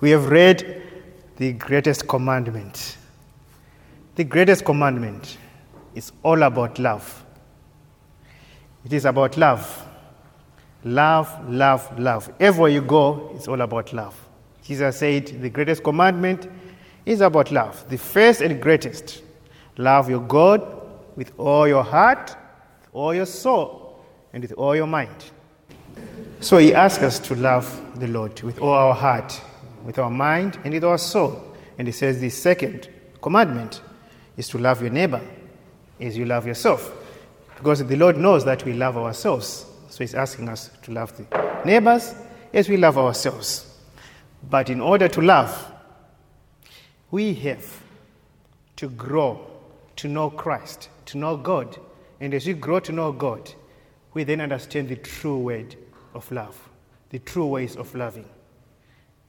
We have read the greatest commandment. The greatest commandment is all about love. It is about love. Love, love, love. Everywhere you go, it's all about love. Jesus said the greatest commandment is about love. The first and greatest. Love your God with all your heart, all your soul, and with all your mind. So he asks us to love the Lord with all our heart, with our mind, and with our soul. And he says the second commandment is to love your neighbor as you love yourself. Because the Lord knows that we love ourselves. So he's asking us to love the neighbors as we love ourselves. But in order to love, we have to grow to know Christ, to know God. And as we grow to know God, we then understand the true word of love, the true ways of loving.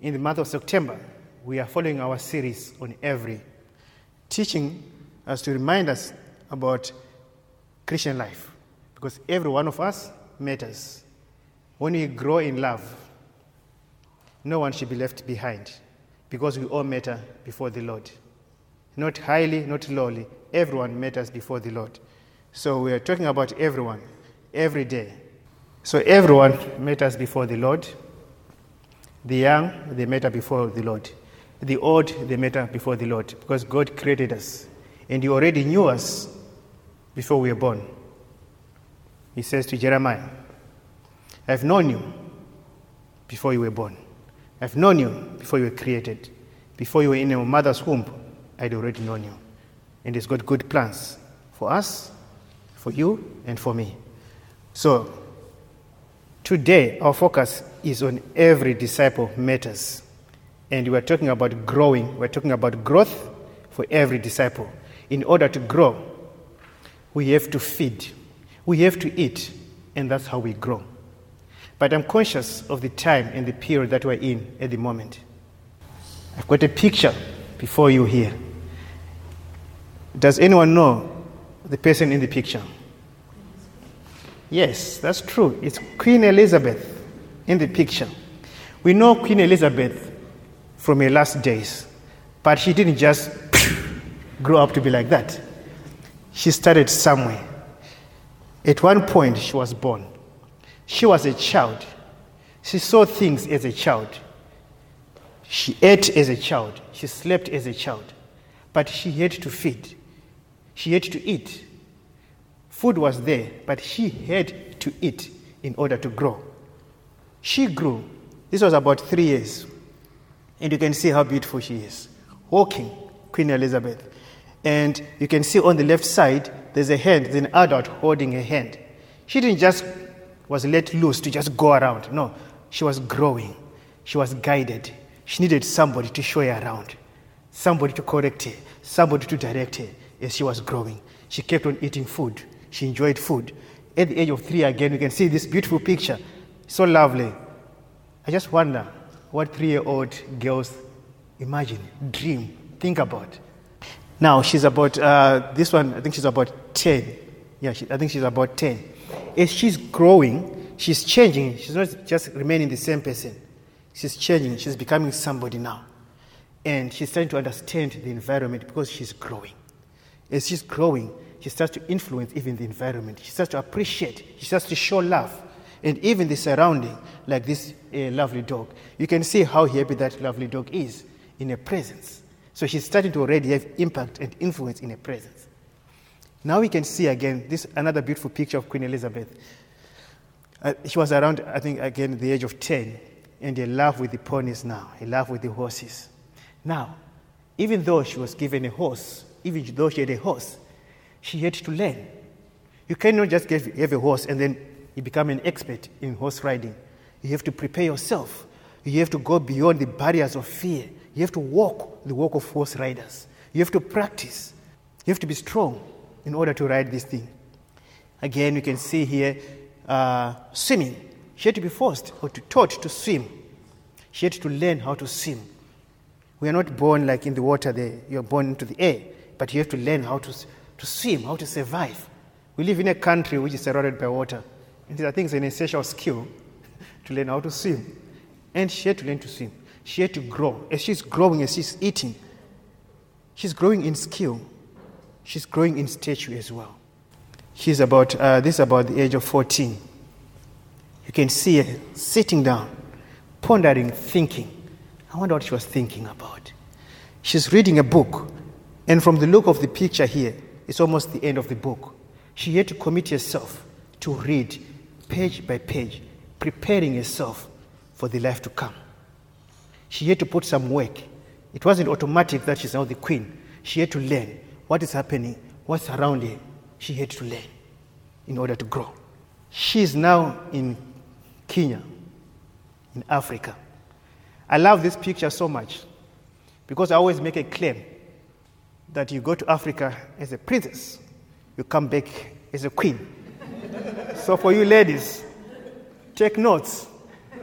In the month of September, we are following our series on every, teaching us to remind us about Christian life, because every one of us matters. When we grow in love, no one should be left behind, because we all matter before the Lord. Not highly, not lowly, everyone matters before the Lord. So we are talking about everyone, every day. So everyone matters before the Lord. The young, they matter before the Lord. The old, they matter before the Lord because God created us. And He already knew us before we were born. He says to Jeremiah, I've known you before you were born. I've known you before you were created. Before you were in your mother's womb, I'd already known you. And He's got good plans for us, for you, and for me. So, today our focus is on every disciple matters. And we're talking about growing, we're talking about growth for every disciple. In order to grow, we have to feed, we have to eat, and that's how we grow. But I'm conscious of the time and the period that we're in at the moment. I've got a picture before you here. Does anyone know the person in the picture? Yes, that's true. It's Queen Elizabeth in the picture. We know Queen Elizabeth from her last days, but she didn't just grow up to be like that. She started somewhere. At one point, she was born. She was a child. She saw things as a child. She ate as a child. She slept as a child. But she had to feed. She had to eat. Food was there, but she had to eat in order to grow. She grew. This was about three years. And you can see how beautiful she is. Walking, Queen Elizabeth. And you can see on the left side, there's a hand, there's an adult holding a hand. She didn't just was let loose to just go around. No, she was growing. She was guided. She needed somebody to show her around, somebody to correct her, somebody to direct her as she was growing. She kept on eating food. She enjoyed food. At the age of three, again, you can see this beautiful picture. So lovely. I just wonder what three year old girls imagine, dream, think about. Now, she's about, uh, this one, I think she's about 10. Yeah, she, I think she's about 10. As she's growing, she's changing. She's not just remaining the same person. She's changing. She's becoming somebody now. And she's trying to understand the environment because she's growing. As she's growing, she starts to influence even the environment. She starts to appreciate. She starts to show love. And even the surrounding, like this uh, lovely dog. You can see how happy that lovely dog is in her presence. So she's starting to already have impact and influence in her presence. Now we can see again this another beautiful picture of Queen Elizabeth. Uh, she was around, I think, again, the age of 10, and in love with the ponies now, in love with the horses. Now, even though she was given a horse, even though she had a horse, she had to learn. You cannot just have a horse and then you become an expert in horse riding. You have to prepare yourself. You have to go beyond the barriers of fear. You have to walk the walk of horse riders. You have to practice. You have to be strong in order to ride this thing. Again, you can see here uh, swimming. She had to be forced or to, taught to swim. She had to learn how to swim. We are not born like in the water, there. you're born into the air, but you have to learn how to, to swim, how to survive. We live in a country which is surrounded by water. And I think it's an essential skill to learn how to swim. And she had to learn to swim. She had to grow. As she's growing, as she's eating, she's growing in skill. She's growing in stature as well. She's about, uh, this is about the age of 14. You can see her sitting down, pondering, thinking. I wonder what she was thinking about. She's reading a book, and from the look of the picture here, it's almost the end of the book. She had to commit herself to read page by page, preparing herself for the life to come. She had to put some work. It wasn't automatic that she's now the queen. She had to learn what is happening, what's around her. She had to learn in order to grow. She is now in Kenya, in Africa. I love this picture so much because I always make a claim that you go to Africa as a princess, you come back as a queen. so, for you ladies, take notes,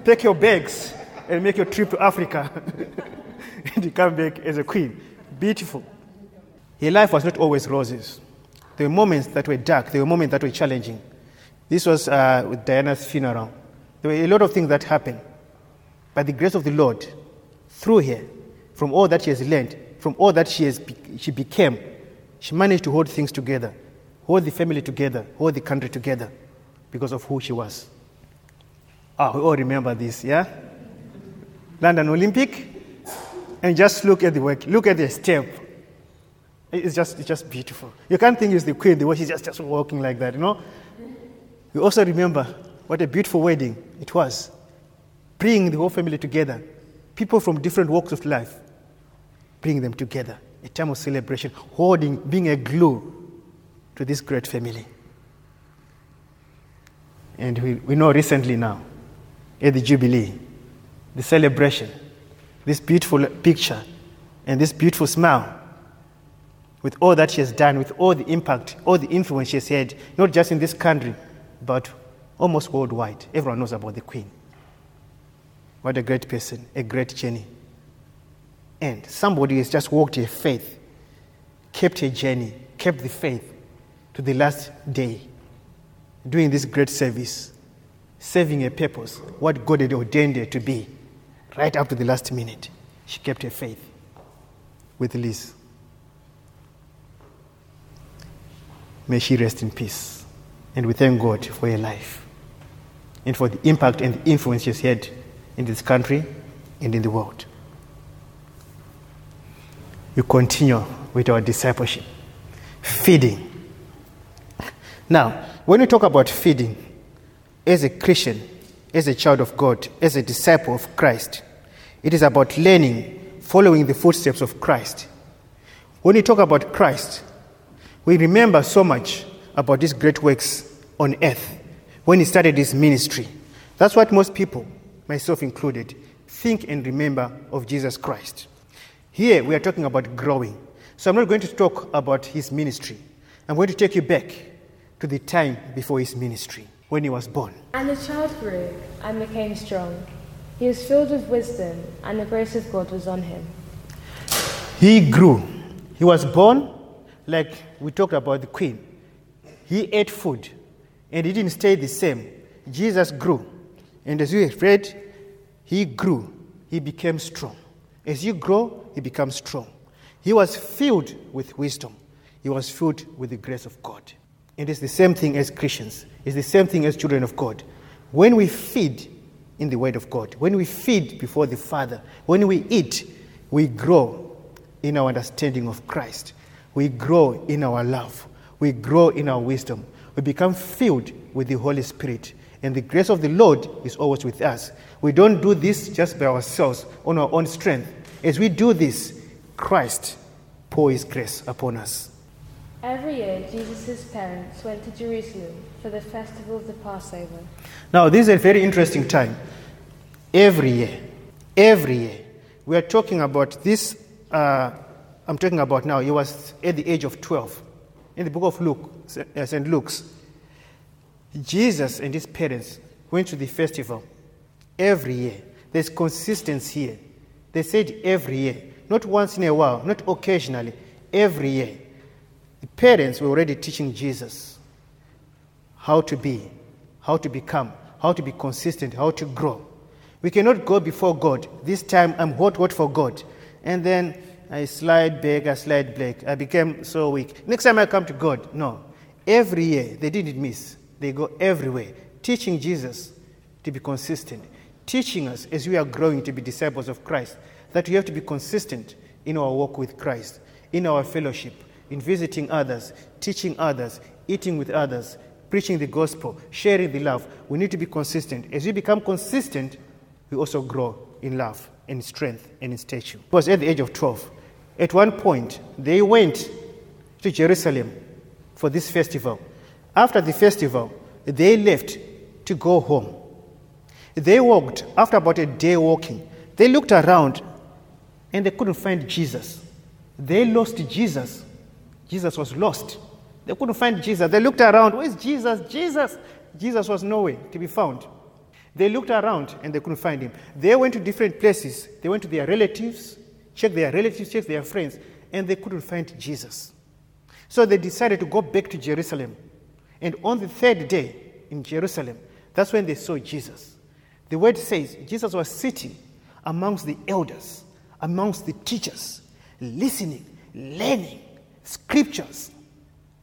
take your bags, and make your trip to Africa. and you come back as a queen. Beautiful. Her life was not always roses. There were moments that were dark, there were moments that were challenging. This was uh, with Diana's funeral. There were a lot of things that happened. By the grace of the Lord, through her, from all that she has learned, from all that she, has, she became, she managed to hold things together, hold the family together, hold the country together because of who she was. Ah, we all remember this, yeah? London Olympic, and just look at the work, look at the step. It's just, it's just beautiful. You can't think it's the queen, the way she's just, just walking like that, you know? You also remember what a beautiful wedding it was, bringing the whole family together, people from different walks of life, bringing them together, a time of celebration, holding, being a glue to this great family. And we, we know recently now, at the Jubilee, the celebration, this beautiful picture, and this beautiful smile, with all that she has done, with all the impact, all the influence she has had, not just in this country, but almost worldwide. Everyone knows about the Queen. What a great person, a great journey. And somebody has just walked a faith, kept a journey, kept the faith to the last day, doing this great service, serving a purpose, what God had ordained her to be right up to the last minute. She kept her faith with Liz. May she rest in peace. And we thank God for her life and for the impact and the influence she's had in this country and in the world. We continue with our discipleship, feeding. Now, when we talk about feeding, as a Christian, as a child of God, as a disciple of Christ, it is about learning, following the footsteps of Christ. When we talk about Christ, we remember so much about these great works on earth when he started his ministry. That's what most people, myself included, think and remember of Jesus Christ. Here we are talking about growing. So I'm not going to talk about his ministry. I'm going to take you back to the time before his ministry, when he was born. And the child grew and became strong. He was filled with wisdom, and the grace of God was on him. He grew. He was born, like we talked about the queen. He ate food, and he didn't stay the same. Jesus grew. And as we read, he grew. He became strong. As you grow, he becomes strong. He was filled with wisdom. He was filled with the grace of God. It is the same thing as Christians. It's the same thing as children of God. When we feed in the Word of God, when we feed before the Father, when we eat, we grow in our understanding of Christ. We grow in our love. We grow in our wisdom. We become filled with the Holy Spirit. And the grace of the Lord is always with us. We don't do this just by ourselves, on our own strength. As we do this, Christ pour his grace upon us. Every year, Jesus' parents went to Jerusalem for the festival of the Passover. Now, this is a very interesting time. Every year, every year, we are talking about this. Uh, I'm talking about now, he was at the age of 12 in the book of Luke, St. Luke's. Jesus and his parents went to the festival every year. There's consistency here. They said every year, not once in a while, not occasionally, every year. The parents were already teaching Jesus how to be, how to become, how to be consistent, how to grow. We cannot go before God. This time I'm hot, hot for God. And then I slide back, I slide back. I became so weak. Next time I come to God, no. Every year, they didn't miss. They go everywhere, teaching Jesus to be consistent, teaching us as we are growing to be disciples of Christ that we have to be consistent in our walk with Christ, in our fellowship, in visiting others, teaching others, eating with others, preaching the gospel, sharing the love. We need to be consistent. As we become consistent, we also grow in love, in strength, and in stature. It was at the age of 12. At one point, they went to Jerusalem for this festival. After the festival, they left to go home. They walked, after about a day walking, they looked around and they couldn't find Jesus. They lost Jesus. Jesus was lost. They couldn't find Jesus. They looked around. Where's Jesus? Jesus. Jesus was nowhere to be found. They looked around and they couldn't find him. They went to different places. They went to their relatives, checked their relatives, checked their friends, and they couldn't find Jesus. So they decided to go back to Jerusalem. And on the third day in Jerusalem, that's when they saw Jesus. The word says Jesus was sitting amongst the elders, amongst the teachers, listening, learning scriptures,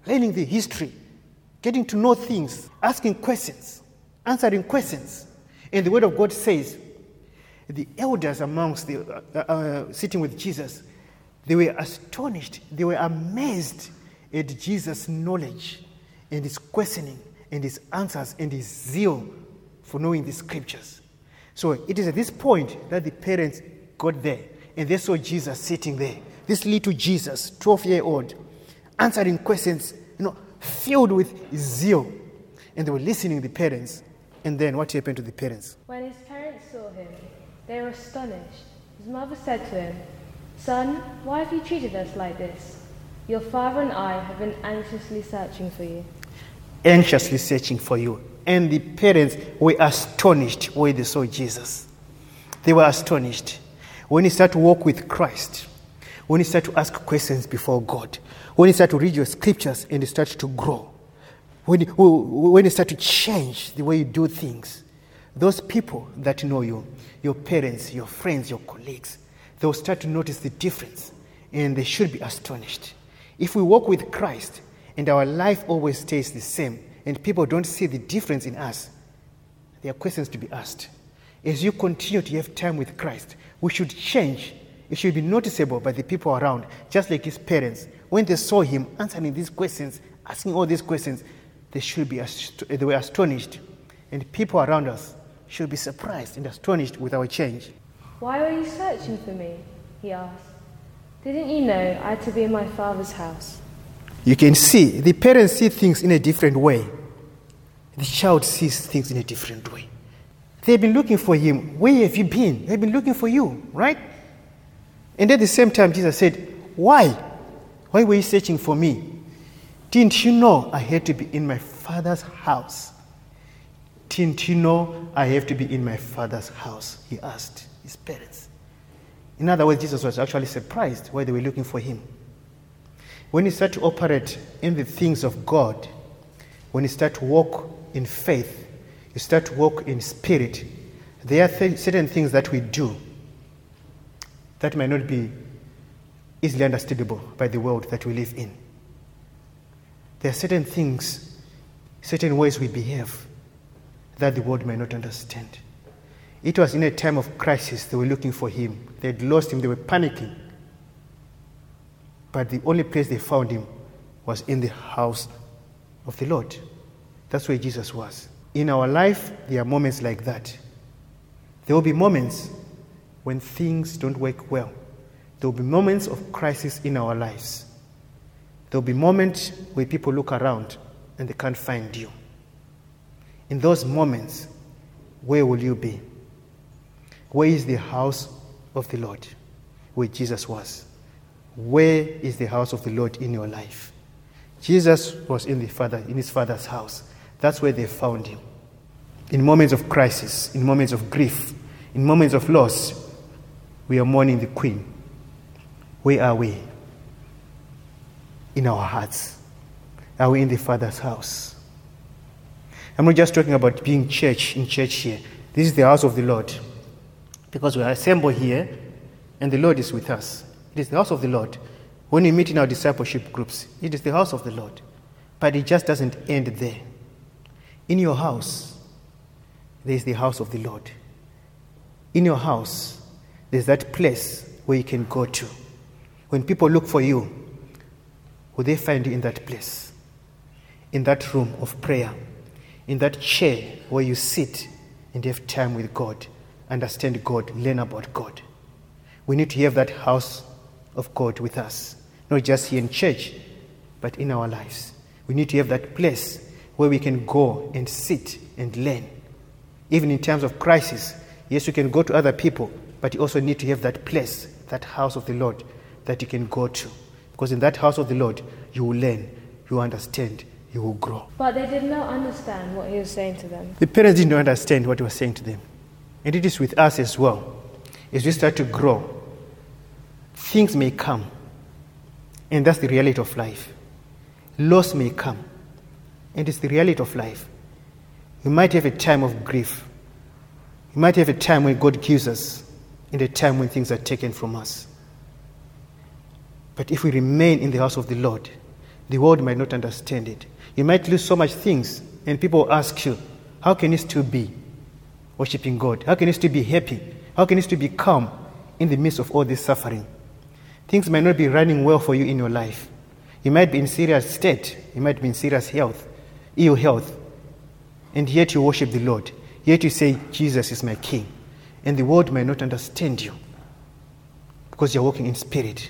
learning the history, getting to know things, asking questions, answering questions. And the word of God says the elders amongst the uh, uh, sitting with Jesus, they were astonished, they were amazed at Jesus' knowledge and his questioning and his answers and his zeal for knowing the scriptures. So it is at this point that the parents got there and they saw Jesus sitting there. This little Jesus, 12 year old, answering questions, you know, filled with zeal. And they were listening to the parents. And then what happened to the parents? When his parents saw him, they were astonished. His mother said to him, Son, why have you treated us like this? Your father and I have been anxiously searching for you. Anxiously searching for you. And the parents were astonished when they saw Jesus. They were astonished. When you start to walk with Christ, when you start to ask questions before God, when you start to read your scriptures and you start to grow, when you, when you start to change the way you do things, those people that know you, your parents, your friends, your colleagues, they'll start to notice the difference and they should be astonished. If we walk with Christ and our life always stays the same and people don't see the difference in us, there are questions to be asked. As you continue to have time with Christ, we should change. It should be noticeable by the people around, just like his parents. When they saw him answering these questions, asking all these questions, they should be they were astonished. And people around us should be surprised and astonished with our change. Why were you searching for me? He asked. Didn't you know I had to be in my father's house? You can see the parents see things in a different way. The child sees things in a different way. They've been looking for him. Where have you been? They've been looking for you, right? And at the same time, Jesus said, Why? Why were you searching for me? Didn't you know I had to be in my father's house? Didn't you know I have to be in my father's house? He asked his parents. In other words, Jesus was actually surprised why they were looking for him. When you start to operate in the things of God, when you start to walk in faith, you start to walk in spirit, there are th- certain things that we do that might not be easily understandable by the world that we live in. There are certain things, certain ways we behave that the world may not understand. It was in a time of crisis they were looking for him. They had lost him, they were panicking. But the only place they found him was in the house of the Lord. That's where Jesus was. In our life, there are moments like that. There will be moments when things don't work well. There will be moments of crisis in our lives. There will be moments where people look around and they can't find you. In those moments, where will you be? Where is the house of the Lord? Where Jesus was. Where is the house of the Lord in your life? Jesus was in the Father, in his Father's house. That's where they found him. In moments of crisis, in moments of grief, in moments of loss, we are mourning the Queen. Where are we? In our hearts. Are we in the Father's house? I'm not just talking about being church in church here. This is the house of the Lord. because we are assembled here and the Lord is with us. It is the house of the Lord. When we meet in our discipleship groups, it is the house of the Lord. But it just doesn't end there. In your house, there is the house of the Lord. In your house, there's that place where you can go to. When people look for you, will they find you in that place? In that room of prayer, in that chair where you sit and have time with God, understand God, learn about God. We need to have that house of God with us, not just here in church, but in our lives. We need to have that place where we can go and sit and learn. Even in times of crisis, yes, we can go to other people, but you also need to have that place, that house of the Lord that you can go to. Because in that house of the Lord, you will learn, you will understand, you will grow. But they did not understand what he was saying to them. The parents didn't understand what he was saying to them. And it is with us as well. As we start to grow, things may come. And that's the reality of life. Loss may come. And it's the reality of life. We might have a time of grief. We might have a time when God gives us, and a time when things are taken from us. But if we remain in the house of the Lord, the world might not understand it. You might lose so much things, and people ask you, How can you still be worshiping God? How can you still be happy? How can you still be calm in the midst of all this suffering? Things might not be running well for you in your life. You might be in serious state. You might be in serious health, ill health. And yet you worship the Lord. Yet you say, Jesus is my King. And the world might not understand you because you're walking in spirit,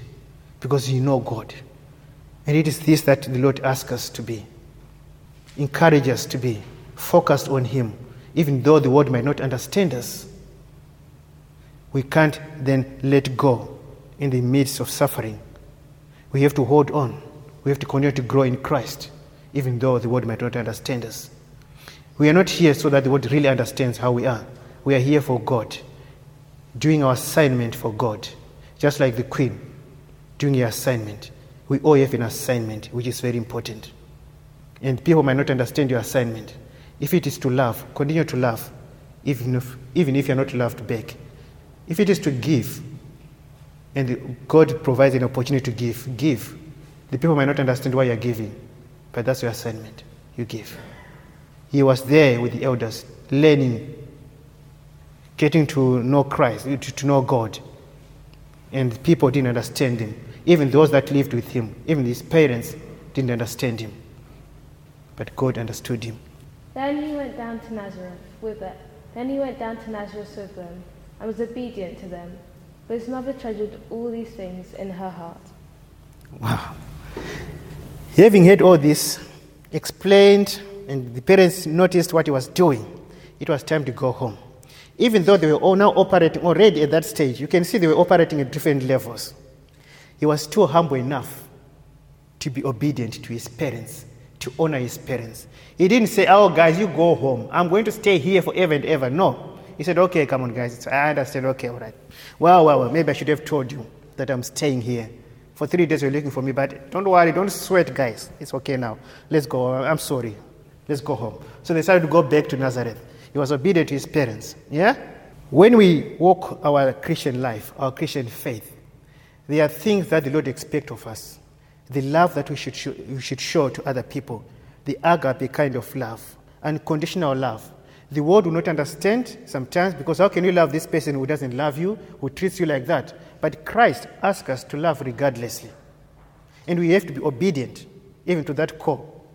because you know God. And it is this that the Lord asks us to be. Encourage us to be focused on Him, even though the world might not understand us. We can't then let go in the midst of suffering. We have to hold on. We have to continue to grow in Christ, even though the world might not understand us. We are not here so that the world really understands how we are. We are here for God, doing our assignment for God, just like the queen doing her assignment. We all have an assignment, which is very important. And people might not understand your assignment. If it is to love, continue to love, even if, even if you're not loved back. If it is to give, and God provides an opportunity to give, give. The people might not understand why you're giving, but that's your assignment. You give. He was there with the elders, learning, getting to know Christ, to, know God. And people didn't understand him. Even those that lived with him, even his parents, didn't understand him. But God understood him. Then he went down to Nazareth with it. Then he went down to Nazareth with them, and was obedient to them. But his mother treasured all these things in her heart. Wow. Having heard all this, explained, and the parents noticed what he was doing, it was time to go home. Even though they were all now operating already at that stage, you can see they were operating at different levels. He was still humble enough to be obedient to his parents, to honor his parents. He didn't say, Oh, guys, you go home. I'm going to stay here forever and ever. No. He said, Okay, come on, guys. I understand. Okay, all right. Well, well, well, maybe I should have told you that I'm staying here. For three days, you're looking for me, but don't worry, don't sweat, guys. It's okay now. Let's go. I'm sorry. Let's go home. So they decided to go back to Nazareth. He was obedient to his parents. Yeah? When we walk our Christian life, our Christian faith, there are things that the Lord expects of us. The love that we should, show, we should show to other people, the agape kind of love, unconditional love. The world will not understand sometimes because how can you love this person who doesn't love you, who treats you like that? But Christ asks us to love regardlessly. And we have to be obedient, even to that call.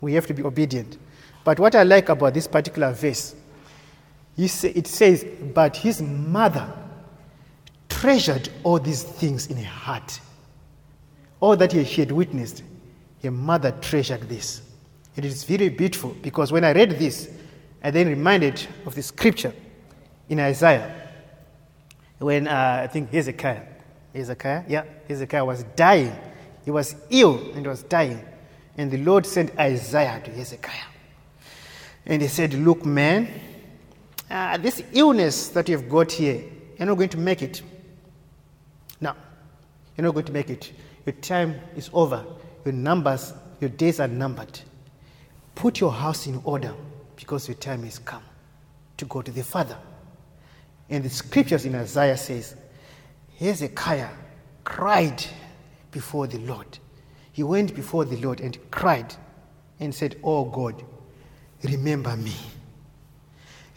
We have to be obedient. But what I like about this particular verse, it says, But his mother treasured all these things in her heart. All that she had witnessed, her mother treasured this. It is very beautiful because when I read this, I then reminded of the scripture in Isaiah when uh, I think Hezekiah, Hezekiah, yeah, Hezekiah was dying. He was ill and he was dying. And the Lord sent Isaiah to Hezekiah. And he said, Look, man, uh, this illness that you've got here, you're not going to make it. No, you're not going to make it. Your time is over. Your numbers, your days are numbered. Put your house in order because your time has come to go to the Father. And the scriptures in Isaiah says, Hezekiah cried before the Lord. He went before the Lord and cried and said, Oh God, remember me.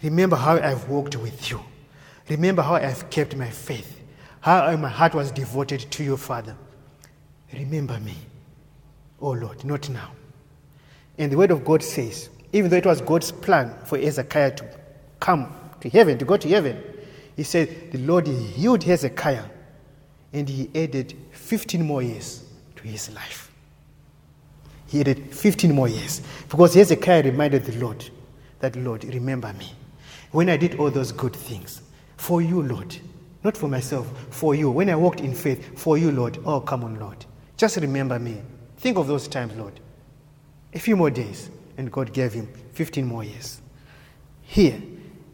Remember how I've walked with you. Remember how I've kept my faith, how my heart was devoted to you, Father. Remember me, oh Lord, not now. And the word of God says, even though it was God's plan for Hezekiah to come to heaven, to go to heaven, he said, the Lord healed Hezekiah and he added 15 more years to his life. He added 15 more years because Hezekiah reminded the Lord that, Lord, remember me. When I did all those good things for you, Lord, not for myself, for you. When I walked in faith, for you, Lord. Oh, come on, Lord. Just remember me. Think of those times, Lord. A few more days, and God gave him 15 more years. Here,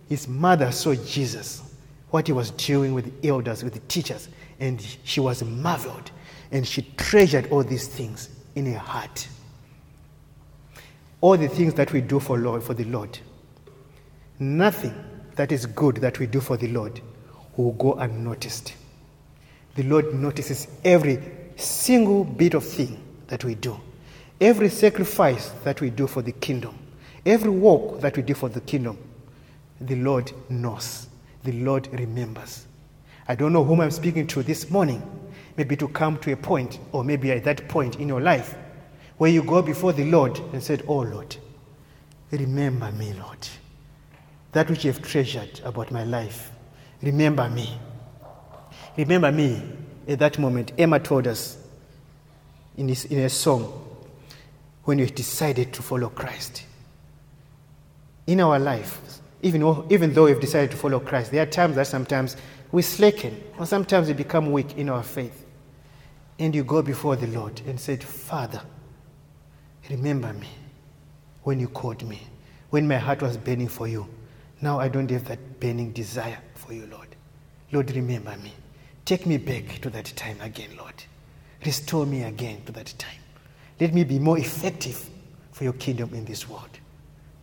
his mother saw Jesus, what he was doing with the elders, with the teachers, and she was marveled, and she treasured all these things in her heart. All the things that we do for Lord, for the Lord, nothing that is good that we do for the Lord will go unnoticed. The Lord notices every single bit of thing that we do, every sacrifice that we do for the kingdom, every work that we do for the kingdom. The Lord knows, the Lord remembers. I don't know whom I'm speaking to this morning. Maybe to come to a point, or maybe at that point in your life, where you go before the Lord and said, Oh Lord, remember me, Lord. That which you have treasured about my life, remember me. Remember me at that moment. Emma told us in, this, in a song when we decided to follow Christ. In our life, even, even though we've decided to follow Christ, there are times that sometimes we slacken, or sometimes we become weak in our faith. And you go before the Lord and said, Father, remember me when you called me, when my heart was burning for you. Now I don't have that burning desire for you, Lord. Lord, remember me. Take me back to that time again, Lord. Restore me again to that time. Let me be more effective for your kingdom in this world.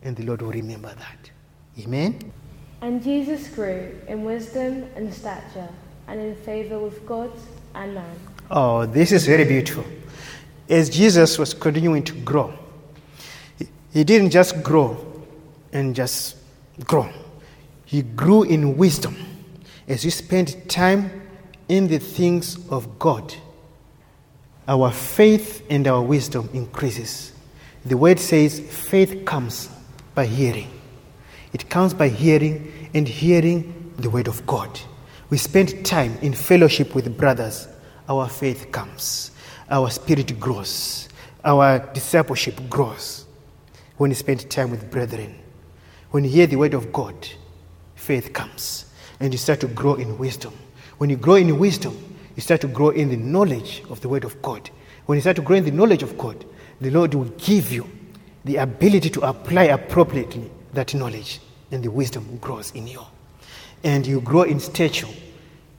And the Lord will remember that. Amen. And Jesus grew in wisdom and stature and in favor with God and man. Oh, this is very beautiful. As Jesus was continuing to grow, he didn't just grow and just grow, he grew in wisdom as he spent time in the things of God. Our faith and our wisdom increases. The word says faith comes by hearing. It comes by hearing and hearing the word of God. We spend time in fellowship with brothers. Our faith comes. Our spirit grows. Our discipleship grows when we spend time with brethren. When you hear the word of God, faith comes and you start to grow in wisdom. When you grow in wisdom, you start to grow in the knowledge of the word of God. When you start to grow in the knowledge of God, the Lord will give you the ability to apply appropriately that knowledge, and the wisdom grows in you. And you grow in stature.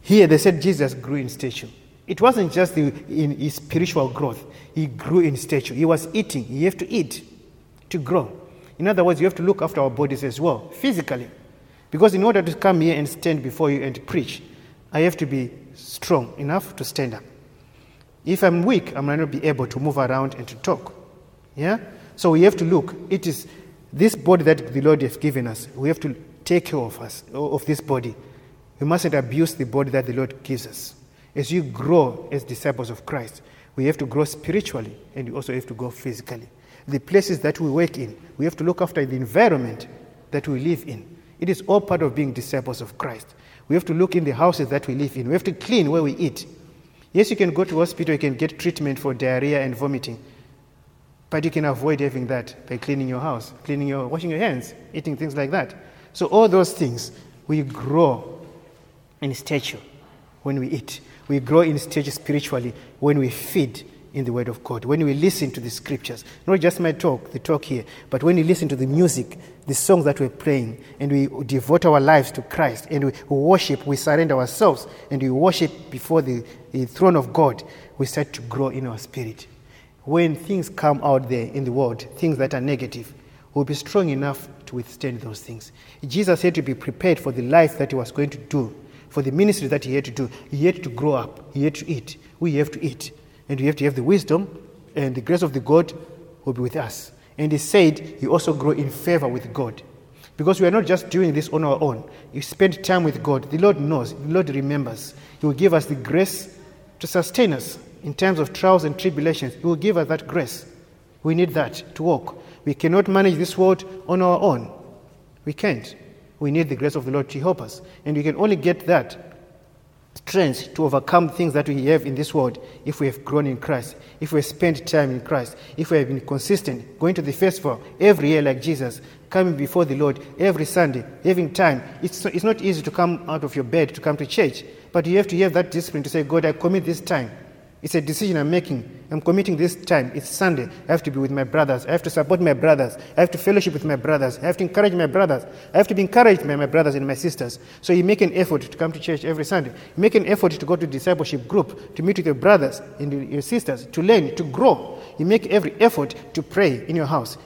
Here they said Jesus grew in stature. It wasn't just the, in his spiritual growth, he grew in stature. He was eating, you have to eat to grow. In other words, you have to look after our bodies as well, physically. Because in order to come here and stand before you and preach, I have to be strong enough to stand up. If I'm weak, I might not be able to move around and to talk. Yeah? So we have to look. It is this body that the Lord has given us. We have to take care of us, of this body. We mustn't abuse the body that the Lord gives us. As you grow as disciples of Christ, we have to grow spiritually and we also have to grow physically. The places that we work in, we have to look after the environment that we live in. It is all part of being disciples of Christ. We have to look in the houses that we live in. We have to clean where we eat. Yes, you can go to hospital, you can get treatment for diarrhea and vomiting. But you can avoid having that by cleaning your house, cleaning your, washing your hands, eating things like that. So all those things, we grow in stature when we eat. We grow in stature spiritually when we feed in the Word of God, when we listen to the scriptures, not just my talk, the talk here, but when we listen to the music, the songs that we're playing, and we devote our lives to Christ, and we worship, we surrender ourselves, and we worship before the, the throne of God, we start to grow in our spirit. When things come out there in the world, things that are negative, we'll be strong enough to to withstand those things. Jesus had to be prepared for the life that he was going to do, for the ministry that he had to do. He had to grow up, he had to eat. We have to eat. And we have to have the wisdom, and the grace of the God will be with us. And he said he also grow in favor with God. Because we are not just doing this on our own. You spend time with God. The Lord knows, the Lord remembers. He will give us the grace to sustain us in times of trials and tribulations. He will give us that grace. We need that to walk. We cannot manage this world on our own. We can't. We need the grace of the Lord to help us. And we can only get that strength to overcome things that we have in this world if we have grown in Christ, if we have spent time in Christ, if we have been consistent, going to the festival every year like Jesus, coming before the Lord every Sunday, having time. It's, it's not easy to come out of your bed to come to church, but you have to have that discipline to say, God, I commit this time. It's a decision I'm making. I'm committing this time. It's Sunday. I have to be with my brothers. I have to support my brothers. I have to fellowship with my brothers. I have to encourage my brothers. I have to be encouraged by my brothers and my sisters. So you make an effort to come to church every Sunday. You make an effort to go to discipleship group, to meet with your brothers and your sisters, to learn, to grow. You make every effort to pray in your house.